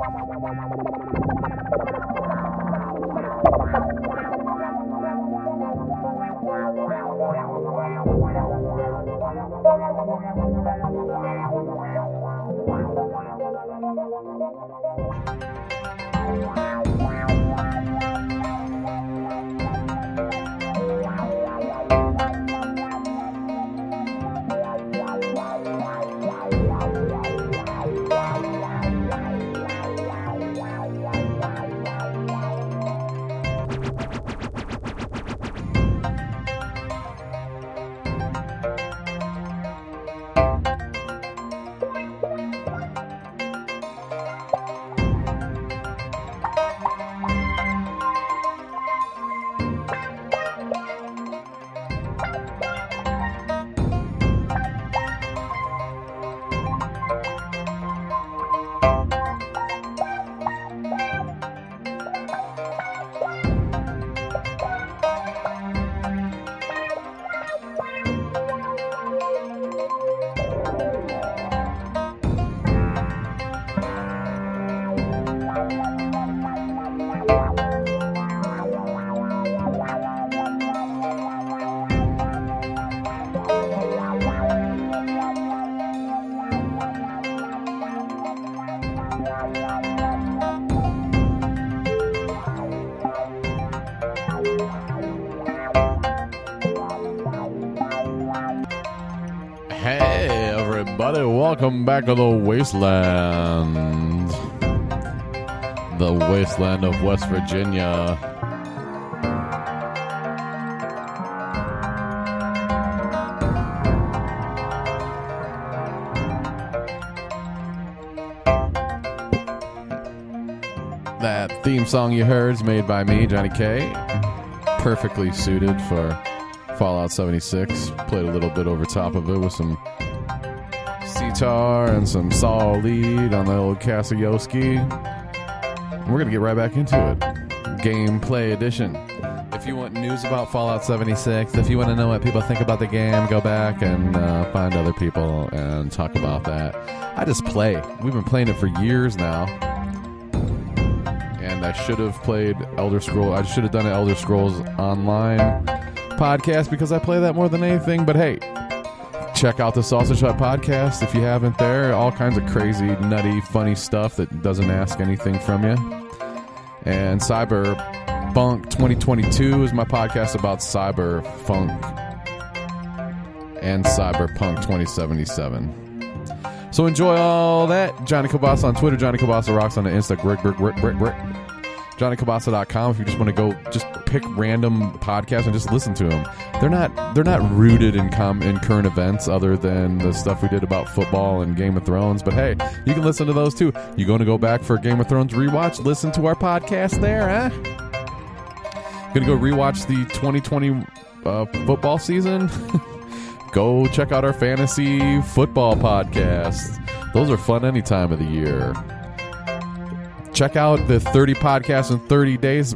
Hey, everybody, welcome back to the wasteland. The wasteland of West Virginia. That theme song you heard is made by me, Johnny K. Perfectly suited for Fallout 76. Played a little bit over top of it with some sitar and some saw lead on the old Kasayoski. We're going to get right back into it. Gameplay edition. If you want news about Fallout 76, if you want to know what people think about the game, go back and uh, find other people and talk about that. I just play. We've been playing it for years now. And I should have played Elder Scroll. I should have done an Elder Scrolls Online podcast because I play that more than anything. But hey, check out the Sausage Hut podcast if you haven't there. All kinds of crazy, nutty, funny stuff that doesn't ask anything from you. And Cyber Cyberpunk 2022 is my podcast about cyber funk and Cyberpunk 2077. So enjoy all that. Johnny Kabasa on Twitter, Johnny Kabasa rocks on the Insta, brick, brick, brick, brick, brick. JohnnyKabasa.com if you just want to go just pick random podcasts and just listen to them. They're not they're not rooted in com in current events other than the stuff we did about football and Game of Thrones. But hey, you can listen to those too. You going to go back for Game of Thrones rewatch? Listen to our podcast there, huh? Gonna go rewatch the 2020 uh, football season? go check out our fantasy football podcast. Those are fun any time of the year check out the 30 podcasts in 30 days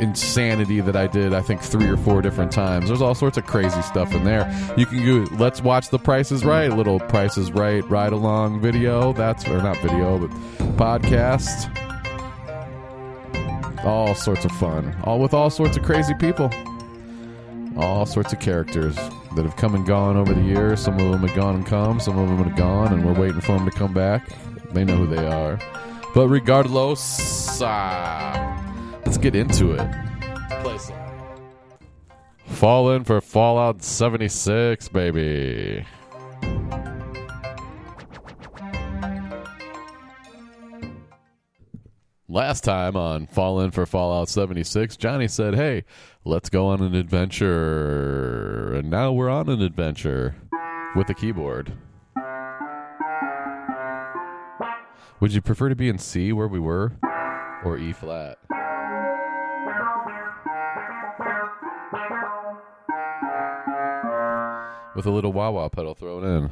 insanity that I did, I think three or four different times. There's all sorts of crazy stuff in there. You can go, let's watch the Price is Right, little Price is Right ride along video. That's, or not video, but podcast. All sorts of fun. All with all sorts of crazy people. All sorts of characters that have come and gone over the years. Some of them have gone and come, some of them have gone, and we're waiting for them to come back. They know who they are. But regardless, uh, let's get into it. Play some. Fall in for Fallout 76, baby. Last time on Fall In for Fallout 76, Johnny said, Hey, let's go on an adventure. And now we're on an adventure with a keyboard. Would you prefer to be in C where we were or E flat? With a little wah wah pedal thrown in.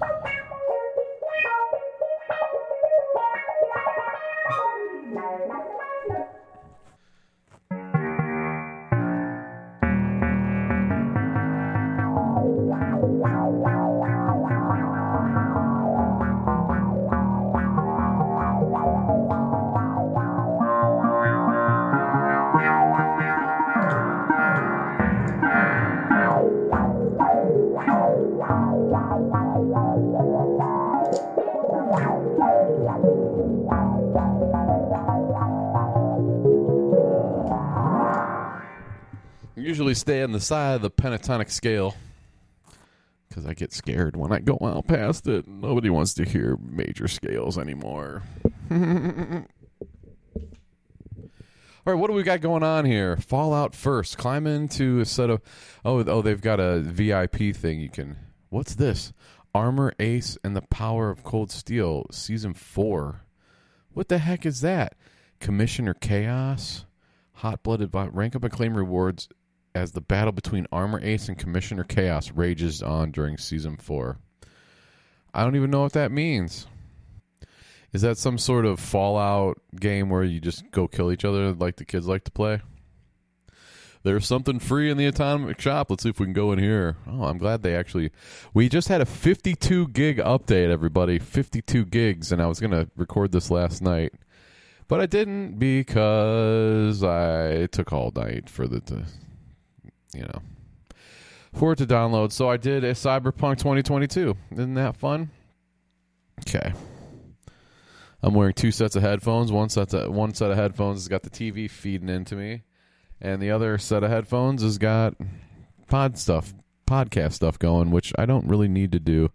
Usually stay on the side of the pentatonic scale because I get scared when I go out past it. Nobody wants to hear major scales anymore. All right, what do we got going on here? Fallout first. Climb into a set of oh oh they've got a VIP thing you can. What's this? Armor Ace and the Power of Cold Steel season four. What the heck is that? Commissioner Chaos, hot blooded rank up and claim rewards as the battle between Armor Ace and Commissioner Chaos rages on during season four. I don't even know what that means. Is that some sort of Fallout game where you just go kill each other like the kids like to play? There's something free in the atomic shop. Let's see if we can go in here. Oh, I'm glad they actually. We just had a 52 gig update, everybody. 52 gigs, and I was gonna record this last night, but I didn't because I took all night for the, to, you know, for it to download. So I did a Cyberpunk 2022. Isn't that fun? Okay. I'm wearing two sets of headphones. One set of, one set of headphones has got the TV feeding into me, and the other set of headphones has got pod stuff, podcast stuff going, which I don't really need to do,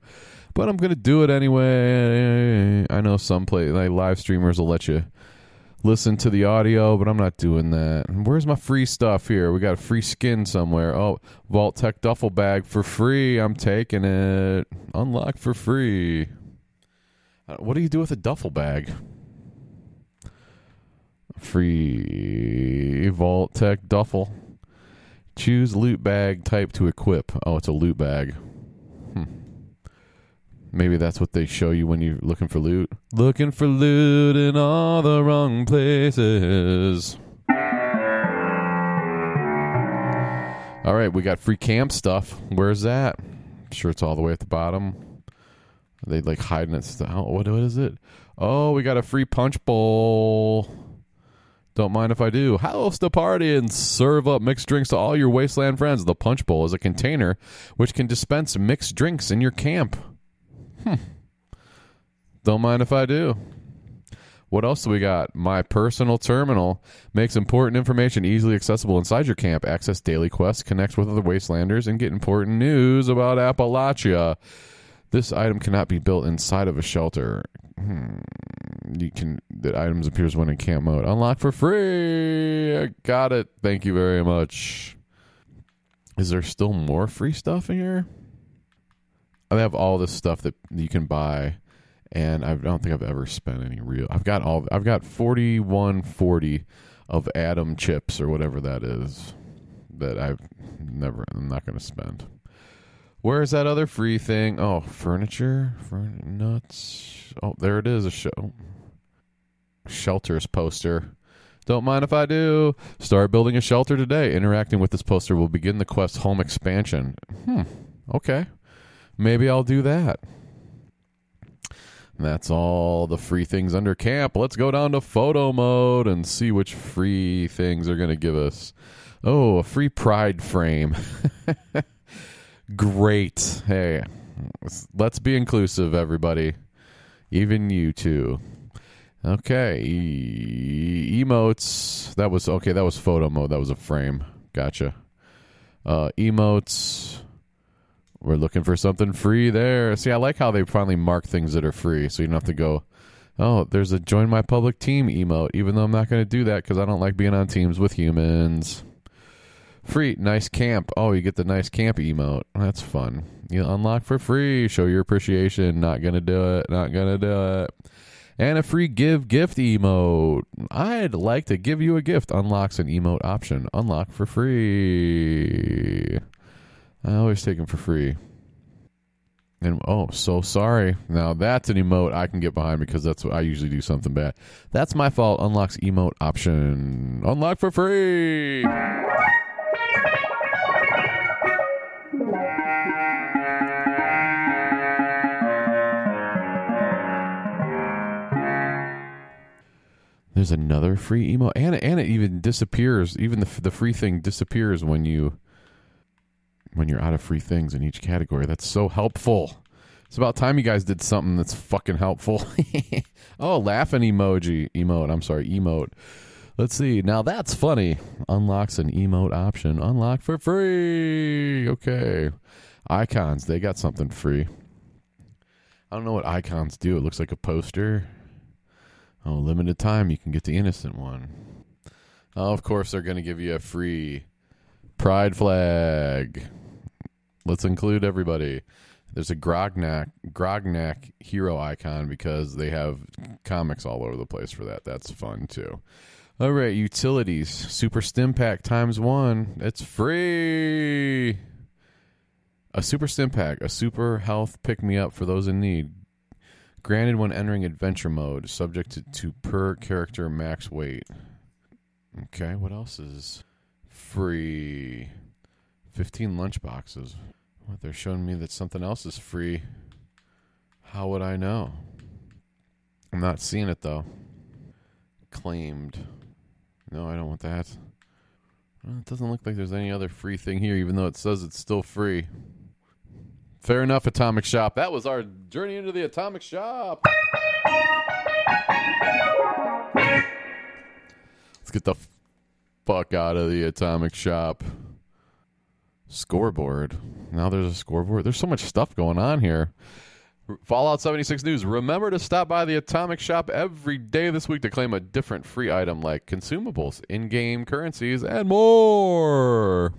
but I'm gonna do it anyway. I know some play like live streamers will let you listen to the audio, but I'm not doing that. Where's my free stuff here? We got a free skin somewhere. Oh, Vault-Tec duffel bag for free. I'm taking it. Unlock for free. Uh, what do you do with a duffel bag? Free Vault-Tec duffel. Choose loot bag type to equip. Oh, it's a loot bag. Hmm. Maybe that's what they show you when you're looking for loot. Looking for loot in all the wrong places. All right, we got free camp stuff. Where's that? I'm sure it's all the way at the bottom. They like hiding it. Oh, what, what is it? Oh, we got a free punch bowl. Don't mind if I do. Host a party and serve up mixed drinks to all your wasteland friends. The punch bowl is a container which can dispense mixed drinks in your camp. Don't mind if I do. What else do we got? My personal terminal makes important information easily accessible inside your camp. Access daily quests, connect with other wastelanders, and get important news about Appalachia. This item cannot be built inside of a shelter. Hmm. You can the items appears when in camp mode. Unlock for free. I got it. Thank you very much. Is there still more free stuff in here? I have all this stuff that you can buy, and I don't think I've ever spent any real. I've got all. I've got forty one forty of Atom chips or whatever that is that I've never. I'm not going to spend. Where's that other free thing? Oh, furniture, Furn- nuts. Oh, there it is. A show shelters poster. Don't mind if I do. Start building a shelter today. Interacting with this poster will begin the quest home expansion. Hmm. Okay. Maybe I'll do that. That's all the free things under camp. Let's go down to photo mode and see which free things are going to give us. Oh, a free pride frame. Great. Hey, let's be inclusive, everybody. Even you too. Okay. E- emotes. That was okay. That was photo mode. That was a frame. Gotcha. Uh, emotes. We're looking for something free there. See, I like how they finally mark things that are free, so you don't have to go. Oh, there's a join my public team emote, even though I'm not going to do that because I don't like being on teams with humans. Free, nice camp. Oh, you get the nice camp emote. That's fun. You unlock for free. Show your appreciation. Not gonna do it. Not gonna do it. And a free give gift emote. I'd like to give you a gift. Unlocks an emote option. Unlock for free. I always take them for free. And oh, so sorry. Now that's an emote I can get behind because that's what I usually do something bad. That's my fault. Unlocks emote option. Unlock for free. There's another free emo, and and it even disappears. Even the the free thing disappears when you when you're out of free things in each category. That's so helpful. It's about time you guys did something that's fucking helpful. oh, laughing emoji emote. I'm sorry, emote. Let's see. Now that's funny. Unlocks an emote option. Unlock for free. Okay. Icons. They got something free. I don't know what icons do. It looks like a poster. Oh, limited time. You can get the innocent one. Oh, of course, they're going to give you a free pride flag. Let's include everybody. There's a Grognak Grognak hero icon because they have comics all over the place for that. That's fun too. All right, utilities. Super Stimpak times one. It's free. A Super Stimpak, a super health pick me up for those in need. Granted when entering adventure mode, subject to, to per character max weight. Okay, what else is free? 15 lunch boxes. What, they're showing me that something else is free. How would I know? I'm not seeing it though. Claimed. No, I don't want that. Well, it doesn't look like there's any other free thing here, even though it says it's still free. Fair enough, Atomic Shop. That was our journey into the Atomic Shop. Let's get the fuck out of the Atomic Shop. Scoreboard. Now there's a scoreboard. There's so much stuff going on here. Fallout 76 News. Remember to stop by the Atomic Shop every day this week to claim a different free item like consumables, in game currencies, and more.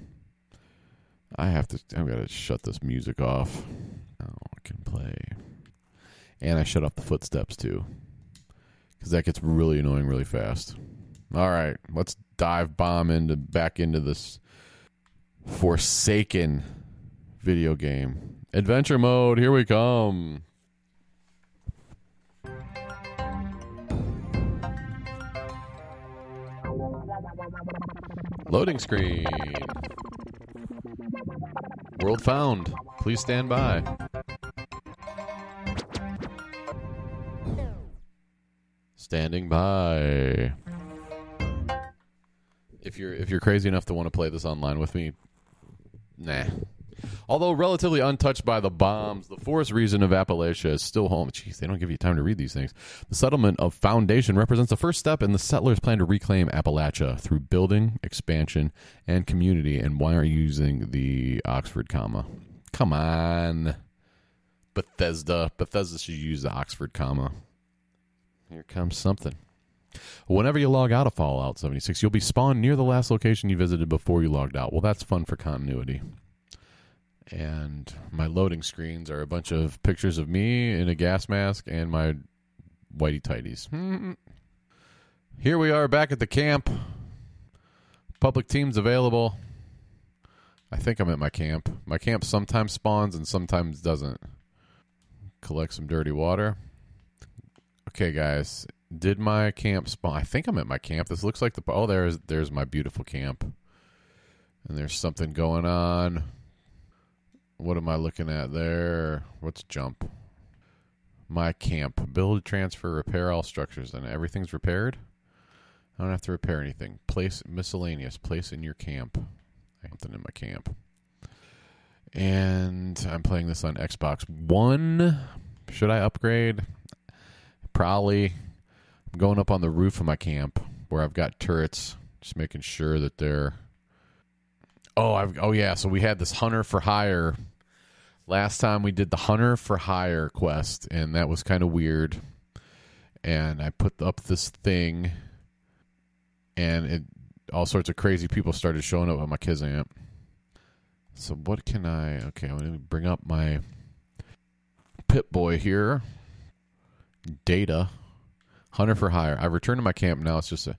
I have to, I've got to shut this music off. Oh, I can play. And I shut off the footsteps too. Because that gets really annoying really fast. All right, let's dive bomb into back into this Forsaken video game. Adventure mode, here we come. Loading screen. World found. Please stand by. Standing by. If you're if you're crazy enough to want to play this online with me, nah. Although relatively untouched by the bombs, the forest region of Appalachia is still home. Jeez, they don't give you time to read these things. The settlement of Foundation represents the first step in the settlers' plan to reclaim Appalachia through building, expansion, and community. And why aren't you using the Oxford comma? Come on. Bethesda. Bethesda should use the Oxford comma. Here comes something. Whenever you log out of Fallout 76, you'll be spawned near the last location you visited before you logged out. Well, that's fun for continuity and my loading screens are a bunch of pictures of me in a gas mask and my whitey tighties. Here we are back at the camp. Public teams available. I think I'm at my camp. My camp sometimes spawns and sometimes doesn't. Collect some dirty water. Okay, guys. Did my camp spawn? I think I'm at my camp. This looks like the oh, there's there's my beautiful camp. And there's something going on. What am I looking at there? What's jump? My camp. Build, transfer, repair all structures. And everything's repaired? I don't have to repair anything. Place miscellaneous. Place in your camp. Something in my camp. And I'm playing this on Xbox One. Should I upgrade? Probably. I'm going up on the roof of my camp where I've got turrets. Just making sure that they're Oh, I've, oh yeah. So we had this hunter for hire. Last time we did the hunter for hire quest, and that was kind of weird. And I put up this thing, and it all sorts of crazy people started showing up at my Kizamp. So what can I? Okay, I'm gonna bring up my Pip-Boy here. Data, hunter for hire. I returned to my camp now. It's just a.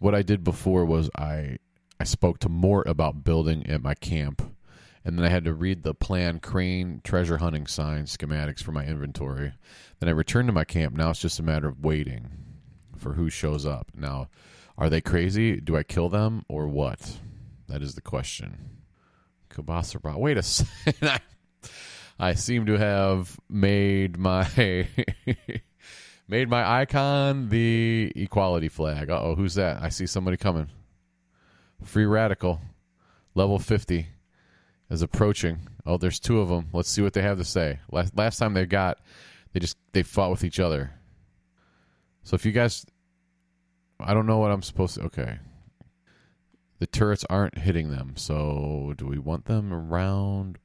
What I did before was I I spoke to Mort about building at my camp, and then I had to read the plan, crane, treasure hunting sign schematics for my inventory. Then I returned to my camp. Now it's just a matter of waiting for who shows up. Now, are they crazy? Do I kill them or what? That is the question. Kabasa Rock. Wait a second. I, I seem to have made my made my icon the equality flag. Oh, who's that? I see somebody coming. Free Radical, level 50, is approaching. Oh, there's two of them. Let's see what they have to say. Last, last time they got, they just they fought with each other. So if you guys, I don't know what I'm supposed to. Okay. The turrets aren't hitting them, so do we want them around?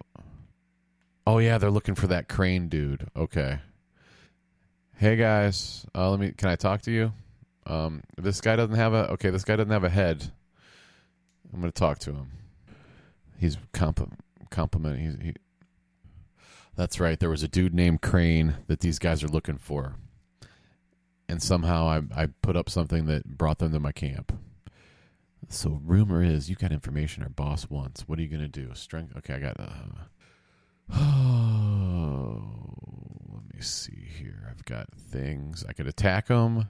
Oh yeah, they're looking for that crane dude. Okay. Hey guys, uh, let me. Can I talk to you? Um, this guy doesn't have a. Okay, this guy doesn't have a head. I'm to talk to him. He's comp- complimenting. He's, he, that's right. There was a dude named Crane that these guys are looking for, and somehow I I put up something that brought them to my camp. So rumor is you got information our boss wants. What are you gonna do? Strength? Okay, I got. Uh, oh, see here. I've got things I could attack them.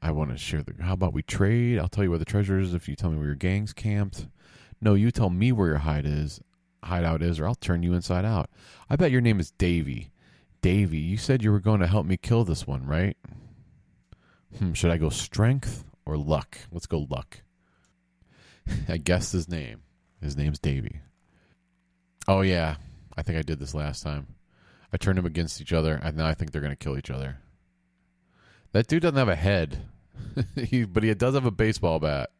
I want to share the. How about we trade? I'll tell you where the treasure is if you tell me where your gang's camped. No, you tell me where your hide is, hideout is, or I'll turn you inside out. I bet your name is Davy. Davy, you said you were going to help me kill this one, right? Hmm, should I go strength or luck? Let's go luck. I guessed his name. His name's Davy. Oh yeah, I think I did this last time. I turned them against each other, and now I think they're going to kill each other. That dude doesn't have a head, he, but he does have a baseball bat.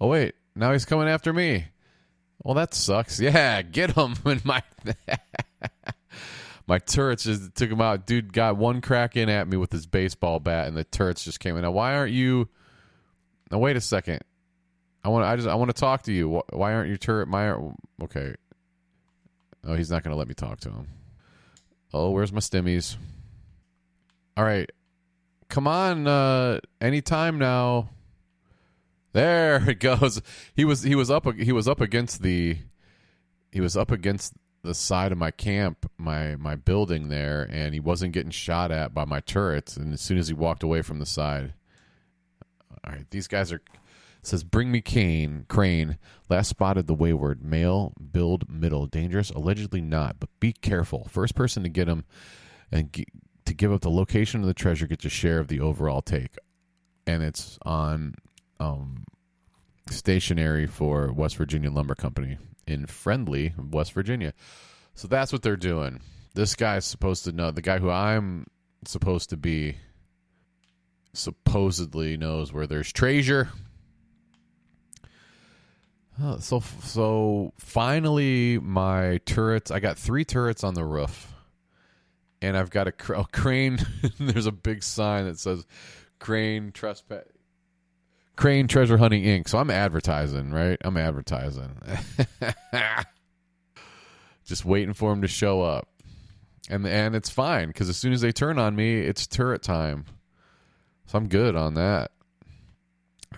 Oh wait, now he's coming after me. Well, that sucks. Yeah, get him. And my my turrets just took him out. Dude got one crack in at me with his baseball bat, and the turrets just came in. Now, why aren't you? Now, wait a second. I want. I just. I want to talk to you. Why aren't your turret? My. Okay. Oh, he's not going to let me talk to him. Oh, where's my stimmies? All right. Come on. Uh, anytime now. There it goes. He was he was up he was up against the he was up against the side of my camp, my my building there, and he wasn't getting shot at by my turrets. And as soon as he walked away from the side, all right, these guys are says bring me Kane Crane. Last spotted the wayward male, build middle, dangerous, allegedly not, but be careful. First person to get him and g- to give up the location of the treasure gets a share of the overall take, and it's on um, stationary for West Virginia Lumber Company in Friendly, West Virginia. So that's what they're doing. This guy's supposed to know. The guy who I'm supposed to be supposedly knows where there's treasure. So so finally, my turrets. I got three turrets on the roof, and I've got a, cr- a crane. there's a big sign that says "Crane Trespass." Crane Treasure Hunting Inc. So I'm advertising, right? I'm advertising. Just waiting for them to show up. And and it's fine because as soon as they turn on me, it's turret time. So I'm good on that.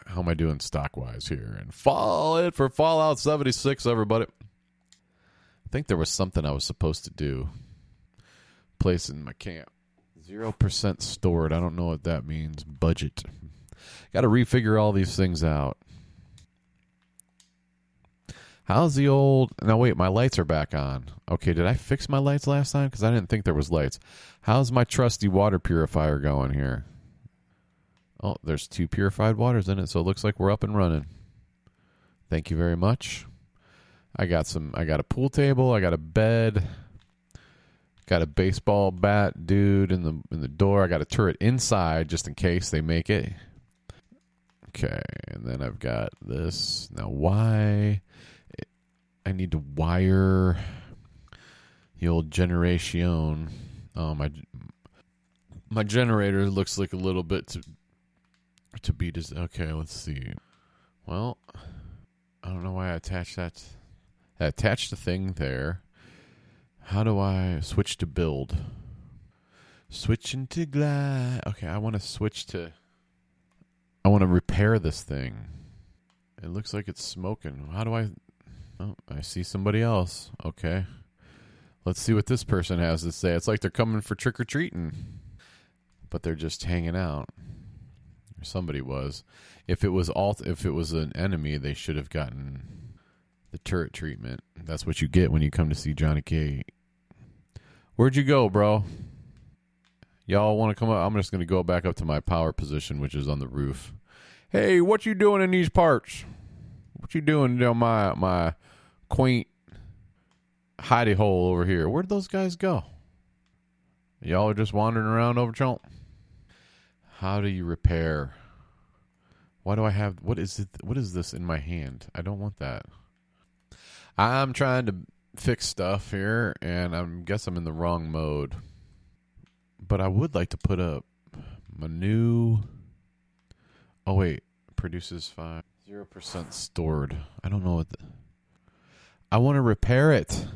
How am I doing stock wise here? And fall it for Fallout 76, everybody. I think there was something I was supposed to do. Place in my camp. Zero percent stored. I don't know what that means. Budget. Got to refigure all these things out. How's the old? Now wait, my lights are back on. Okay, did I fix my lights last time? Because I didn't think there was lights. How's my trusty water purifier going here? Oh, there's two purified waters in it, so it looks like we're up and running. Thank you very much. I got some. I got a pool table. I got a bed. Got a baseball bat dude in the in the door. I got a turret inside just in case they make it. Okay, and then I've got this. Now, why I need to wire the old generation? Um, oh, my my generator looks like a little bit to to be just okay. Let's see. Well, I don't know why I attached that. I attached the thing there. How do I switch to build? Switching to glide. Okay, I want to switch to. I want to repair this thing. It looks like it's smoking. How do I? Oh, I see somebody else. Okay. Let's see what this person has to say. It's like they're coming for trick or treating, but they're just hanging out. Somebody was. If it was alt, if it was an enemy, they should have gotten the turret treatment. That's what you get when you come to see Johnny K. Where'd you go, bro? Y'all want to come up? I'm just going to go back up to my power position, which is on the roof. Hey, what you doing in these parts? What you doing down my my quaint hidey hole over here? Where'd those guys go? Y'all are just wandering around over chomp. How do you repair? Why do I have what is it? What is this in my hand? I don't want that. I'm trying to fix stuff here, and I guess I'm in the wrong mode. But I would like to put up my new. Oh wait, produces five zero percent stored. I don't know what. The... I want to repair it.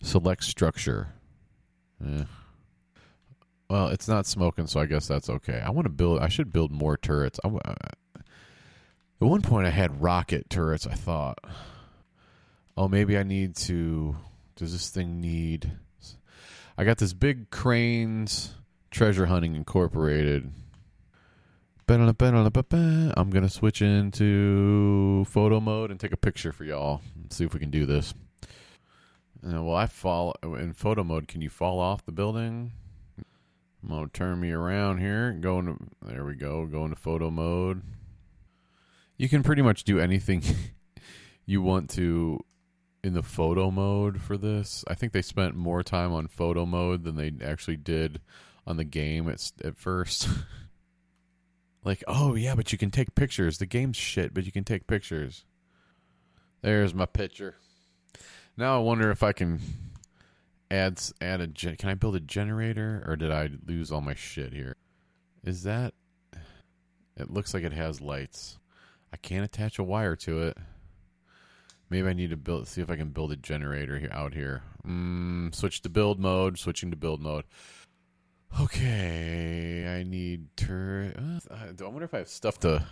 Select structure. Eh. Well, it's not smoking, so I guess that's okay. I want to build. I should build more turrets. I, uh, at one point, I had rocket turrets. I thought, oh, maybe I need to. Does this thing need? I got this big cranes treasure hunting incorporated. I'm gonna switch into photo mode and take a picture for y'all. See if we can do this. Uh, well, I fall in photo mode. Can you fall off the building? I'm gonna turn me around here. Go into there we go. Go into photo mode. You can pretty much do anything you want to in the photo mode for this. I think they spent more time on photo mode than they actually did on the game at at first. like, oh yeah, but you can take pictures. The game's shit, but you can take pictures. There's my picture. Now I wonder if I can add add a gen- can I build a generator or did I lose all my shit here? Is that it looks like it has lights. I can't attach a wire to it. Maybe I need to build see if I can build a generator here out here. Mm, switch to build mode, switching to build mode. Okay, I need turret. Uh, I wonder if I have stuff to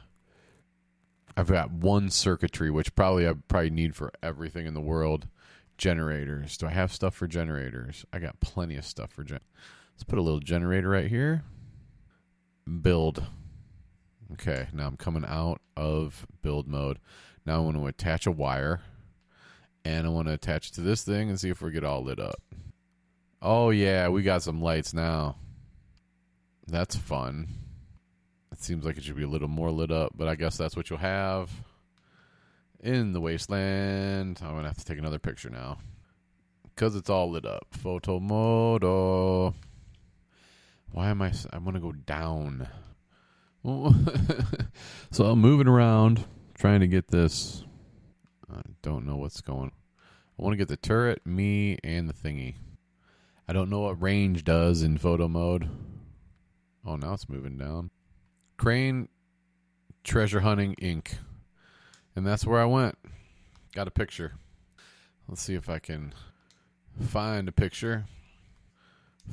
I've got one circuitry, which probably I probably need for everything in the world generators. Do I have stuff for generators? I got plenty of stuff for gen. Let's put a little generator right here. Build. Okay, now I'm coming out of build mode. Now I want to attach a wire. And I want to attach it to this thing and see if we get all lit up. Oh yeah, we got some lights now. That's fun. It seems like it should be a little more lit up, but I guess that's what you'll have in the wasteland. I'm gonna have to take another picture now because it's all lit up. Photo modo. Why am I? I want to go down. so I'm moving around trying to get this. I don't know what's going. I want to get the turret, me, and the thingy. I don't know what range does in photo mode. Oh, now it's moving down. Crane Treasure Hunting Inc. And that's where I went. Got a picture. Let's see if I can find a picture.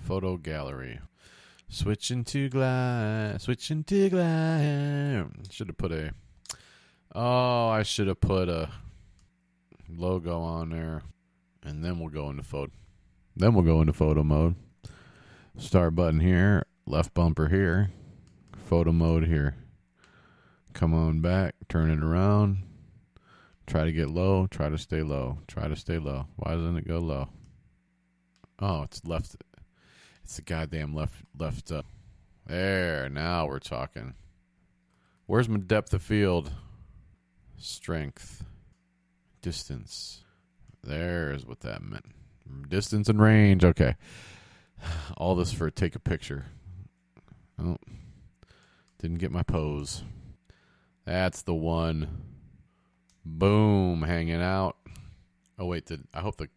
Photo gallery. Switching to glass. Switching to glass. Should have put a. Oh, I should have put a logo on there. And then we'll go into photo. Then we'll go into photo mode. Start button here. Left bumper here. Photo mode here. Come on back. Turn it around. Try to get low. Try to stay low. Try to stay low. Why doesn't it go low? Oh, it's left. It's the goddamn left. Left. Uh, there. Now we're talking. Where's my depth of field? Strength. Distance. There's what that meant. Distance and range. Okay. All this for take a picture. Oh. Didn't get my pose. That's the one. Boom, hanging out. Oh wait, did I hope the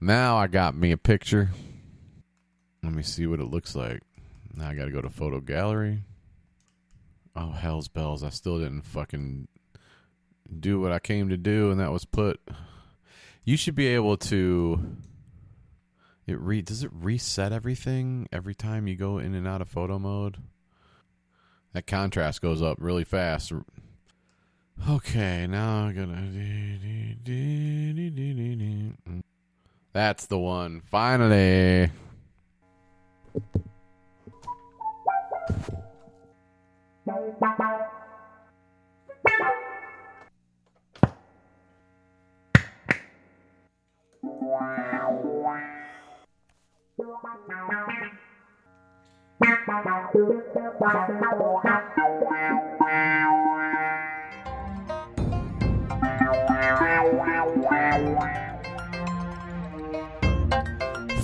now I got me a picture. Let me see what it looks like. Now I got to go to photo gallery. Oh hell's bells! I still didn't fucking do what I came to do, and that was put. You should be able to. It re does it reset everything every time you go in and out of photo mode? That contrast goes up really fast. Okay, now I'm gonna. That's the one. Finally.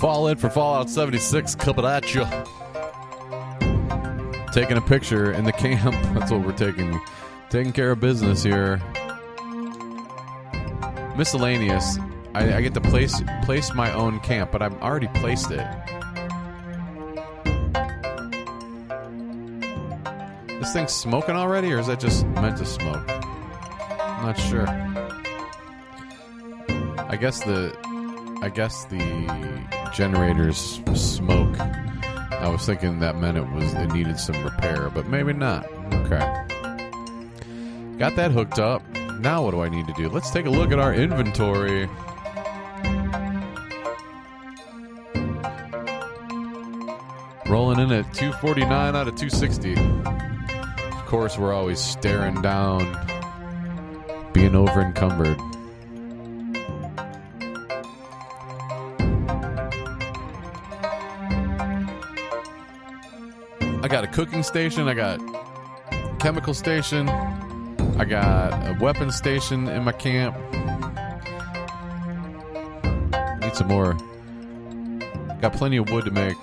Fall in for Fallout 76 coming at you. taking a picture in the camp. That's what we're taking. Taking care of business here. Miscellaneous. I, I get to place place my own camp, but I've already placed it. This thing's smoking already, or is that just meant to smoke? I'm not sure. I guess the I guess the generators smoke. I was thinking that meant it was it needed some repair, but maybe not. Okay. Got that hooked up. Now what do I need to do? Let's take a look at our inventory. Rolling in at 249 out of 260. Of course, we're always staring down, being over encumbered. Got a cooking station, I got chemical station, I got a weapon station in my camp. Need some more. Got plenty of wood to make.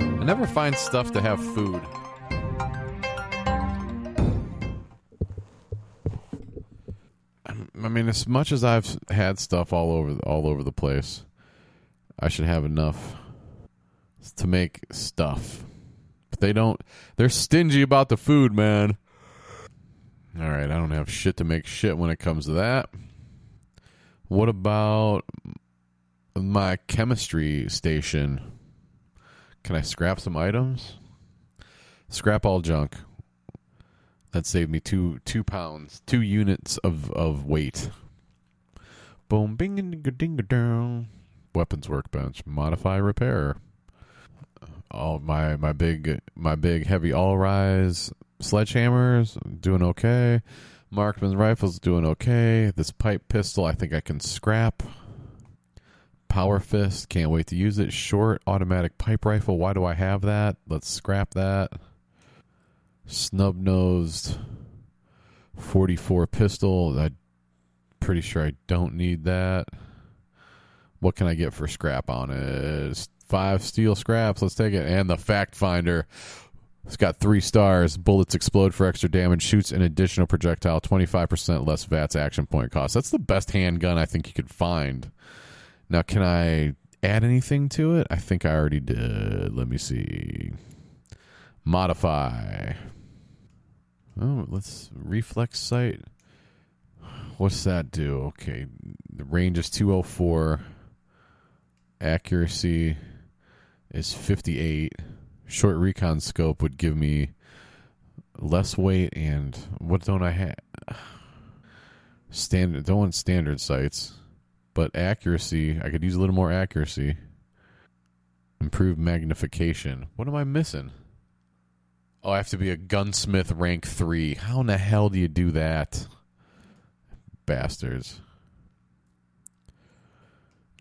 I never find stuff to have food. I mean, as much as I've had stuff all over all over the place, I should have enough to make stuff. But they don't. They're stingy about the food, man. All right, I don't have shit to make shit when it comes to that. What about my chemistry station? Can I scrap some items? Scrap all junk. That saved me two two pounds, two units of of weight. Boom, bing, and ding, ding, down. Weapons workbench, modify, repair. All my my big my big heavy all rise sledgehammers doing okay. Marksman's rifles doing okay. This pipe pistol I think I can scrap. Power fist, can't wait to use it. Short automatic pipe rifle, why do I have that? Let's scrap that. Snub nosed 44 pistol. I'm pretty sure I don't need that. What can I get for scrap on it? Five steel scraps. Let's take it. And the fact finder. It's got three stars. Bullets explode for extra damage. Shoots an additional projectile. 25% less VATS action point cost. That's the best handgun I think you could find. Now, can I add anything to it? I think I already did. Let me see. Modify. Oh, let's reflex sight. What's that do? Okay. The range is 204. Accuracy is 58. Short recon scope would give me less weight and what don't I have? Standard don't want standard sights, but accuracy, I could use a little more accuracy. Improved magnification. What am I missing? Oh, I have to be a gunsmith rank 3. How in the hell do you do that? Bastards.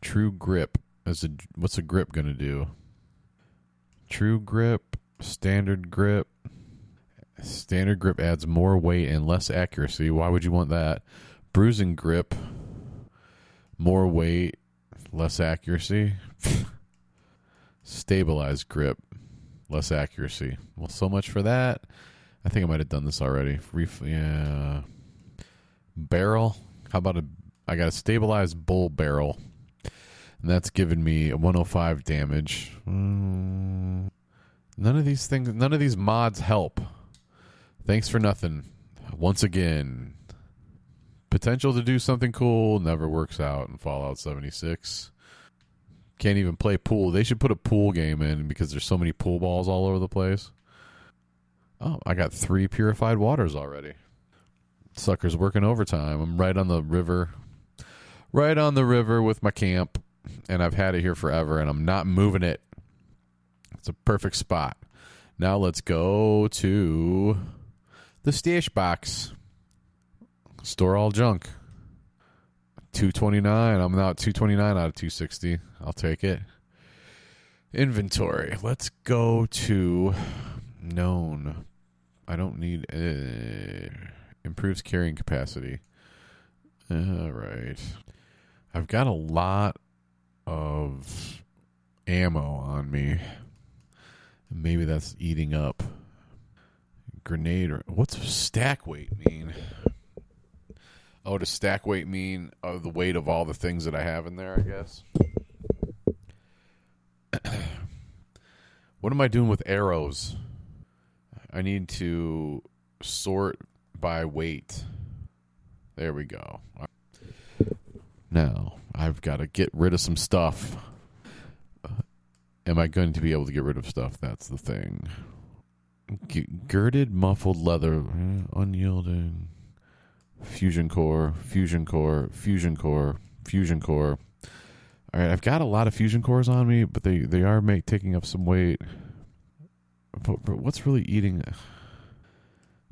True grip. As a what's a grip going to do? True grip, standard grip. Standard grip adds more weight and less accuracy. Why would you want that? Bruising grip, more weight, less accuracy. Stabilized grip, less accuracy. Well, so much for that. I think I might have done this already. Ref- yeah. Barrel. How about a? I got a stabilized bull barrel, and that's given me 105 damage. Mm, none of these things. None of these mods help. Thanks for nothing. Once again, potential to do something cool never works out in Fallout 76. Can't even play pool. They should put a pool game in because there's so many pool balls all over the place. Oh, I got three purified waters already. Sucker's working overtime. I'm right on the river. Right on the river with my camp. And I've had it here forever and I'm not moving it. It's a perfect spot. Now let's go to the stash box. Store all junk. 229. I'm now at 229 out of 260. I'll take it. Inventory. Let's go to known. I don't need uh, improves carrying capacity. All right. I've got a lot of ammo on me. Maybe that's eating up grenade or what's stack weight mean? Oh, does stack weight mean uh, the weight of all the things that I have in there? I guess. what am I doing with arrows? I need to sort by weight. There we go. Now I've got to get rid of some stuff. am I going to be able to get rid of stuff? That's the thing. G- girded muffled leather, eh, unyielding. Fusion core, fusion core, fusion core, fusion core. All right, I've got a lot of fusion cores on me, but they they are make, taking up some weight. But, but what's really eating?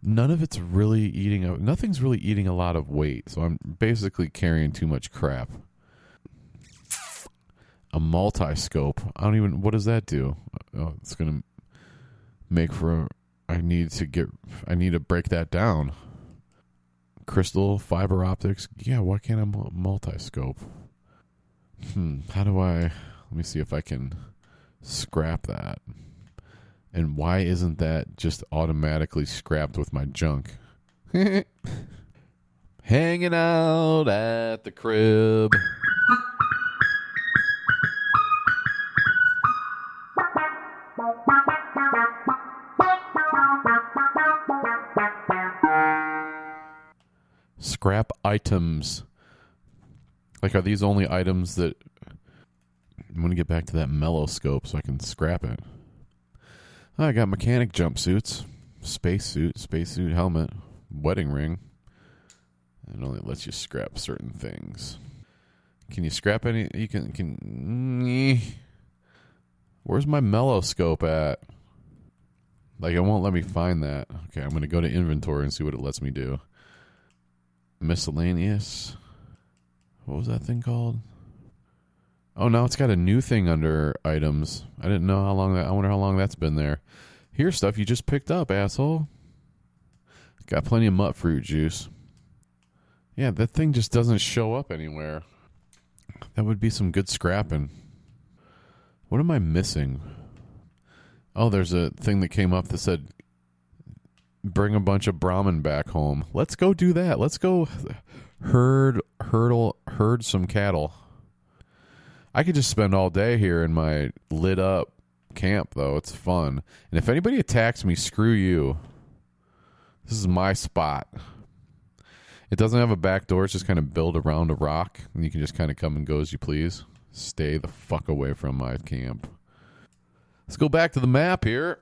None of it's really eating. Nothing's really eating a lot of weight, so I'm basically carrying too much crap. A multi scope. I don't even. What does that do? Oh, it's gonna make for. I need to get. I need to break that down. Crystal fiber optics. Yeah, why can't I multi scope? Hmm. How do I? Let me see if I can scrap that. And why isn't that just automatically scrapped with my junk? Hanging out at the crib. Items. Like, are these only items that. I'm going to get back to that mellow scope so I can scrap it. Ah, I got mechanic jumpsuits, spacesuit, spacesuit helmet, wedding ring. It only lets you scrap certain things. Can you scrap any? You can. Can. Mm, where's my mellow scope at? Like, it won't let me find that. Okay, I'm going to go to inventory and see what it lets me do. Miscellaneous. What was that thing called? Oh, now it's got a new thing under items. I didn't know how long that. I wonder how long that's been there. Here's stuff you just picked up, asshole. Got plenty of mutfruit juice. Yeah, that thing just doesn't show up anywhere. That would be some good scrapping. What am I missing? Oh, there's a thing that came up that said bring a bunch of Brahmin back home. Let's go do that. Let's go herd hurdle herd some cattle. I could just spend all day here in my lit up camp though. It's fun. And if anybody attacks me, screw you. This is my spot. It doesn't have a back door. It's just kind of built around a rock, and you can just kind of come and go as you please. Stay the fuck away from my camp. Let's go back to the map here.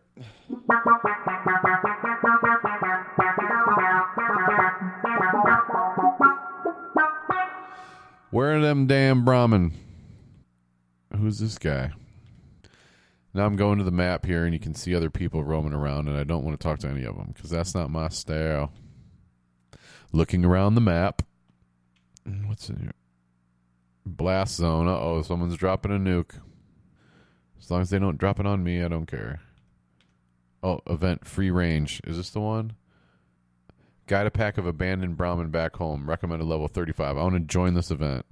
Where are them damn Brahmin? Who's this guy? Now I'm going to the map here, and you can see other people roaming around, and I don't want to talk to any of them because that's not my style. Looking around the map. What's in here? Blast zone. Uh oh, someone's dropping a nuke. As long as they don't drop it on me, I don't care. Oh, event free range. Is this the one? Guide a pack of abandoned Brahmin back home. Recommended level 35. I want to join this event.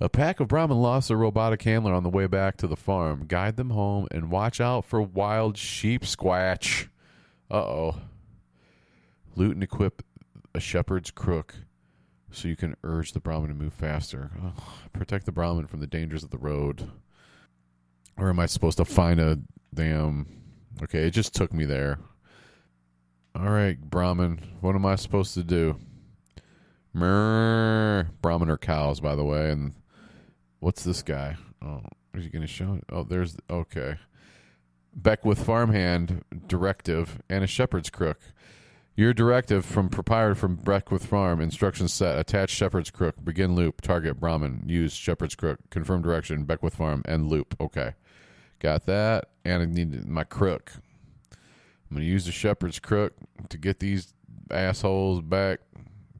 A pack of Brahmin lost a robotic handler on the way back to the farm. Guide them home and watch out for wild Sheepsquatch. Uh oh. Loot and equip a shepherd's crook so you can urge the Brahmin to move faster. protect the Brahmin from the dangers of the road. Or am I supposed to find a damn. Okay, it just took me there. All right, Brahmin, what am I supposed to do? Mrrr. Brahmin are cows, by the way. And what's this guy? Oh, is he going to show? Oh, there's. Okay. Beckwith farmhand directive and a shepherd's crook. Your directive from proprietor from Beckwith Farm. Instructions set. Attach shepherd's crook. Begin loop. Target Brahmin. Use shepherd's crook. Confirm direction. Beckwith Farm. End loop. Okay. Got that. And I need my crook. I'm going to use the shepherd's crook to get these assholes back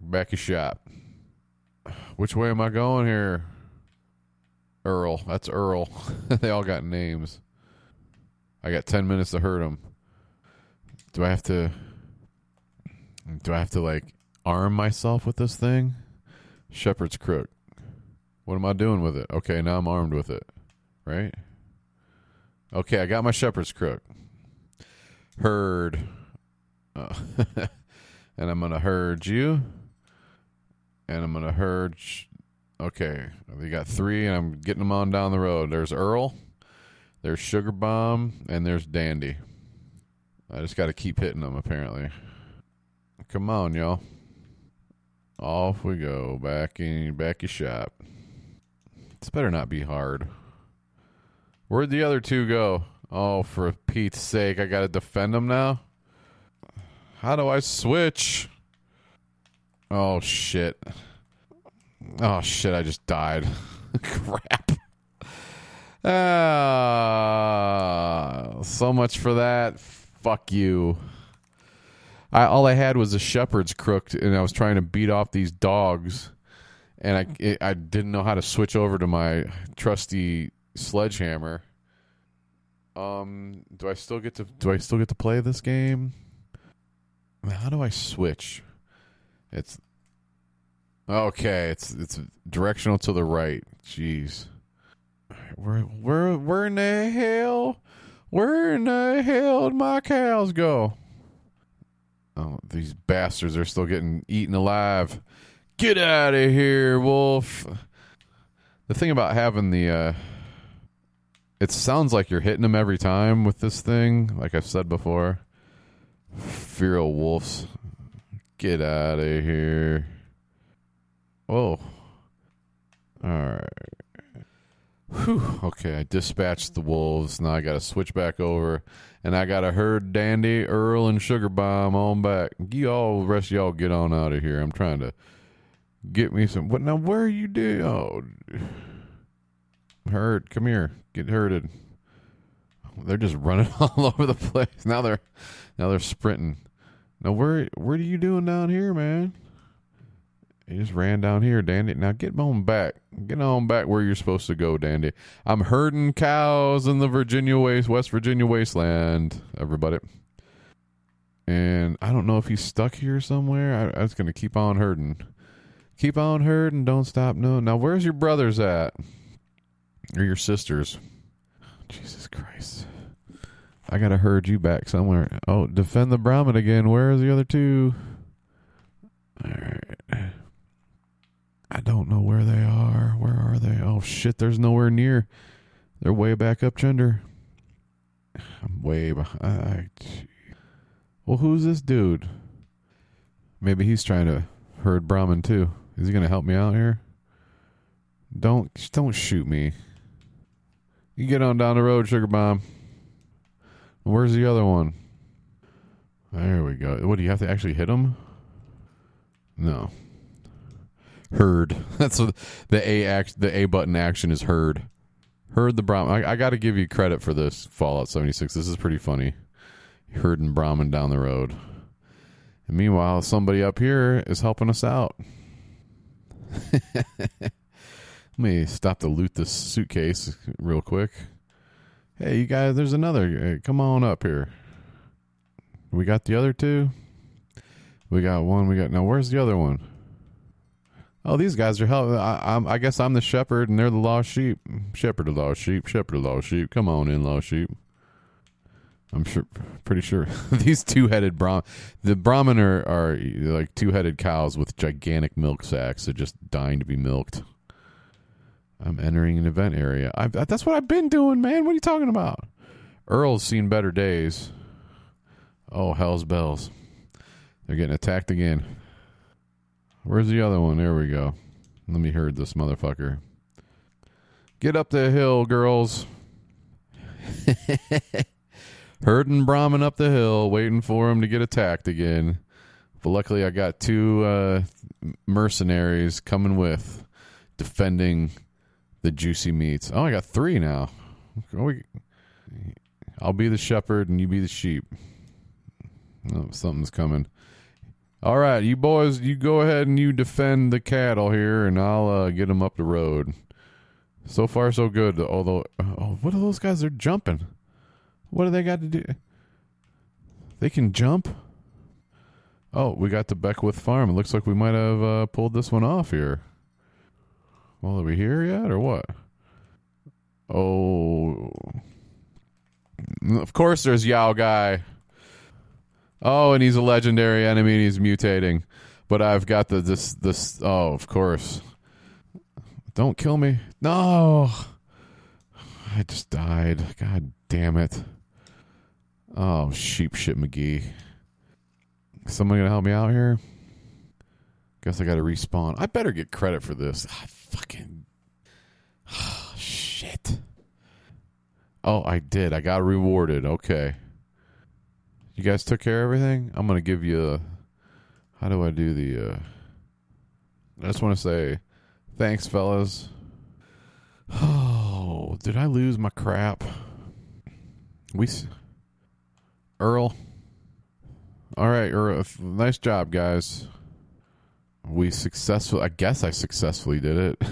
back a shop. Which way am I going here? Earl. That's Earl. they all got names. I got 10 minutes to hurt them. Do I have to do I have to like arm myself with this thing? Shepherd's crook. What am I doing with it? Okay, now I'm armed with it. right? Okay, I got my shepherd's crook. Herd. Uh, and I'm going to herd you. And I'm going to herd. Sh- okay, we got three, and I'm getting them on down the road. There's Earl, there's Sugar Bomb, and there's Dandy. I just got to keep hitting them, apparently. Come on, y'all. Off we go. Back in back your shop. This better not be hard. Where'd the other two go? Oh, for Pete's sake, I gotta defend him now? How do I switch? Oh shit. Oh shit, I just died. Crap. Ah, so much for that. Fuck you. I all I had was a shepherd's crook, and I was trying to beat off these dogs, and I it, I didn't know how to switch over to my trusty sledgehammer. Um, do I still get to do I still get to play this game? How do I switch? It's okay. It's it's directional to the right. Jeez, where where where in the hell? Where in the hell did my cows go? Oh, these bastards are still getting eaten alive. Get out of here, wolf. The thing about having the uh it sounds like you're hitting them every time with this thing, like I've said before. Feral wolves. Get out of here. Oh. Alright. Whew. Okay, I dispatched the wolves. Now I gotta switch back over. And I gotta herd Dandy, Earl, and Sugar Bomb on back. You all the rest of y'all get on out of here. I'm trying to get me some what now where are you do oh herd come here. Get herded they're just running all over the place. Now they're now they're sprinting. Now where where are you doing down here man? He just ran down here dandy. Now get on back. Get on back where you're supposed to go dandy. I'm herding cows in the virginia waste west virginia wasteland everybody. And i don't know if he's stuck here somewhere. I, I was gonna keep on herding. Keep on herding. Don't stop. No. Now where's your brothers at or your sisters. Jesus christ. I gotta herd you back somewhere. Oh defend the brahmin again. Where's the other two? All right i don't know where they are. Where are they? Oh shit. There's nowhere near. They're way back up chunder i'm way behind. Well who's this dude? Maybe he's trying to herd brahmin too. Is he to help me out here? Don't don't shoot me. You get on down the road, sugar bomb. Where's the other one? There we go. What do you have to actually hit him? No. Heard. That's what the A act. The A button action is heard. Heard the Brahmin. I, I got to give you credit for this Fallout 76. This is pretty funny. Heard and Brahmin down the road. And meanwhile, somebody up here is helping us out. Let me stop to loot this suitcase real quick. Hey, you guys, there's another. Uh, come on up here. We got the other two. We got one. We got now. Where's the other one? Oh, these guys are helping. I, I, guess I'm the shepherd, and they're the lost sheep. Shepherd of lost sheep. Shepherd of lost sheep. Come on in, lost sheep. I'm sure, pretty sure these two-headed Brahmin, the Brahmin are, are like two-headed cows with gigantic milk sacks that just dying to be milked. I'm entering an event area. I, that's what I've been doing, man. What are you talking about? Earl's seen better days. Oh, hell's bells. They're getting attacked again. Where's the other one? There we go. Let me herd this motherfucker. Get up the hill, girls. herding Brahmin up the hill, waiting for him to get attacked again. But luckily, I got two uh, mercenaries coming with, defending the juicy meats. Oh, I got three now. I'll be the shepherd and you be the sheep. Oh, something's coming. All right, you boys, you go ahead and you defend the cattle here, and I'll uh, get them up the road. So far, so good. Although, oh, what are those guys? They're jumping. What do they got to do? They can jump. Oh, we got to Beckwith Farm. It looks like we might have uh, pulled this one off here. Well, are we here yet, or what? Oh, of course, there's Yao Guai. Oh, and he's a legendary enemy and he's mutating. But I've got the this this. Oh, of course. Don't kill me. No. I just died. God damn it. Oh, sheep shit McGee. Someone gonna help me out here? Guess I gotta respawn. I better get credit for this. Fucking oh, shit. Oh, I did. I got rewarded. Okay. You guys took care of everything? I'm gonna give you a how do I do the uh I just wanna say thanks fellas. Oh, did I lose my crap? We Earl. All right, Earl. Nice job, guys. We successful. I guess I successfully did it.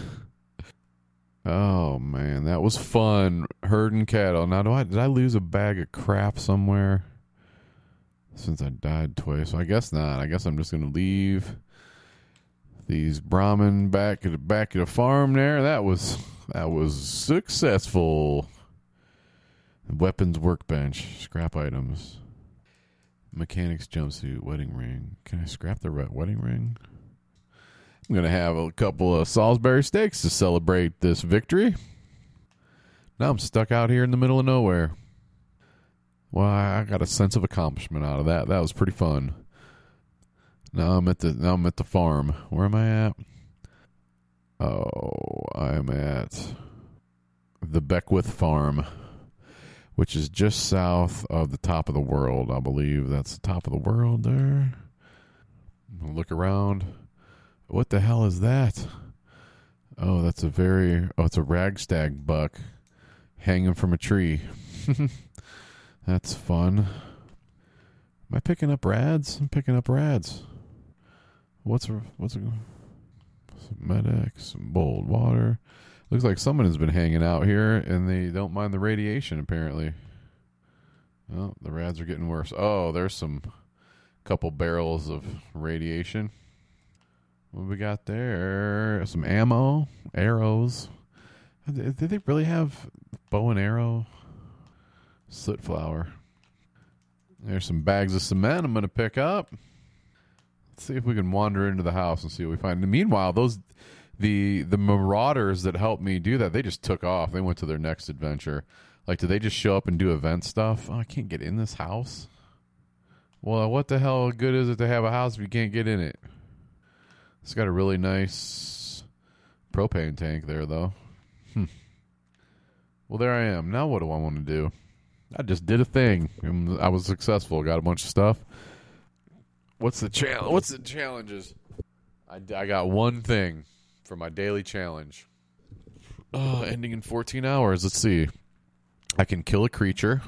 oh man, that was fun herding cattle. Now, do I did I lose a bag of crap somewhere? Since I died twice, so I guess not. I guess I'm just gonna leave these Brahmin back at the back of the farm there. That was that was successful. Weapons workbench, scrap items, mechanics jumpsuit, wedding ring. Can I scrap the wedding ring? I'm going to have a couple of Salisbury steaks to celebrate this victory. Now I'm stuck out here in the middle of nowhere. Well, I got a sense of accomplishment out of that. That was pretty fun. Now I'm at the now I'm at the farm. Where am I at? Oh, I am at the Beckwith Farm which is just south of the top of the world. I believe that's the top of the world there. Look around. What the hell is that? Oh, that's a very oh, it's a ragstag buck hanging from a tree. that's fun. Am I picking up rads? I'm picking up rads. What's what's Med-X, bold water. Looks like someone has been hanging out here and they don't mind the radiation, apparently. Oh, the rads are getting worse. Oh, there's some couple barrels of radiation. What we got there? Some ammo, arrows. Did they really have bow and arrow? Sootflower. There's some bags of cement I'm going to pick up. Let's see if we can wander into the house and see what we find. Meanwhile, those the the marauders that helped me do that, they just took off. They went to their next adventure. Like, do they just show up and do event stuff? Oh, I can't get in this house. Well, what the hell good is it to have a house if you can't get in it? It's got a really nice propane tank there, though. Hmm. Well, there I am. Now, what do I want to do? I just did a thing. I was successful. Got a bunch of stuff. What's the challenge? What's the challenges? I, I got one thing for my daily challenge. Uh, ending in 14 hours. Let's see. I can kill a creature,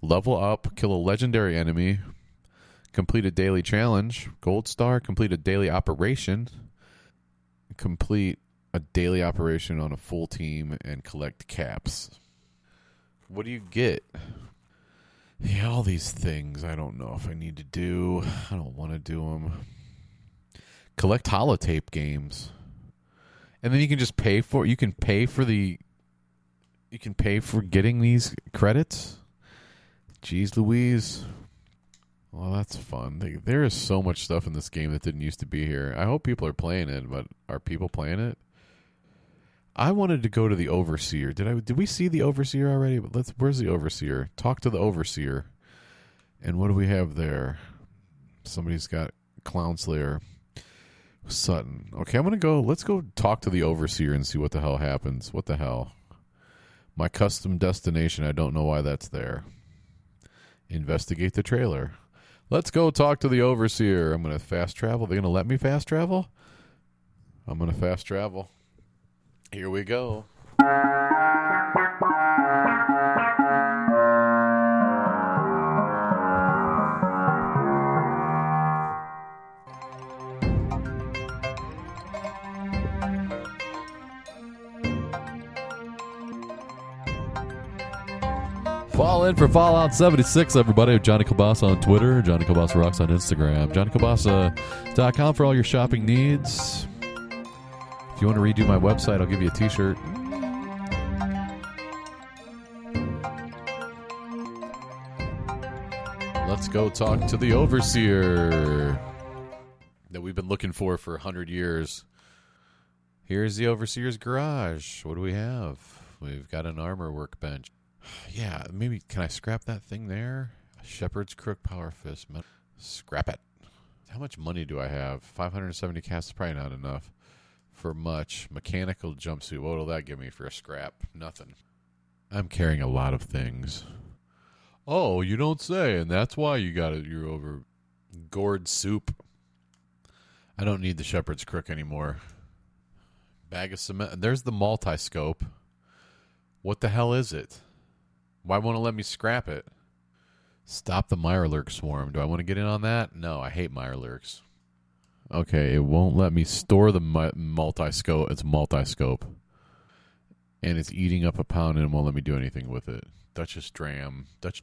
level up, kill a legendary enemy, complete a daily challenge, gold star, complete a daily operation, complete a daily operation on a full team, and collect caps. What do you get? Yeah, all these things I don't know if I need to do. I don't want to do them. Collect holotape games and then you can just pay for you can pay for the you can pay for getting these credits. Jeez Louise. Well, that's fun. There is so much stuff in this game that didn't used to be here. I hope people are playing it, but are people playing it? I wanted to go to the overseer. Did I? Did we see the overseer already? But let's. Where's the overseer? Talk to the overseer. And what do we have there? Somebody's got Clown Slayer. Sutton. Okay, I'm gonna go. Let's go talk to the overseer and see what the hell happens. What the hell? My custom destination. I don't know why that's there. Investigate the trailer. Let's go talk to the overseer. I'm gonna fast travel. They're gonna let me fast travel. I'm gonna fast travel. Here we go. in for Fallout 76, everybody. Johnny Cabasa on Twitter, Johnny Cabasa Rocks on Instagram, johnnycabasa.com for all your shopping needs. If you want to redo my website, I'll give you a t shirt. Let's go talk to the overseer that we've been looking for for 100 years. Here's the overseer's garage. What do we have? We've got an armor workbench. Yeah, maybe can I scrap that thing there? Shepherd's Crook Power Fist. Scrap it. How much money do I have? 570 casts is probably not enough for much. Mechanical jumpsuit. What will that give me for a scrap? Nothing. I'm carrying a lot of things. Oh, you don't say, and that's why you got it. You're over gourd soup. I don't need the shepherd's crook anymore. Bag of cement. There's the multi scope. What the hell is it? Why won't it let me scrap it? Stop the Mirelurk swarm. Do I want to get in on that? No, I hate Mirelurks. Okay, it won't let me store the multi scope. It's multi scope, and it's eating up a pound and won't let me do anything with it. Duchess Dram, Dutch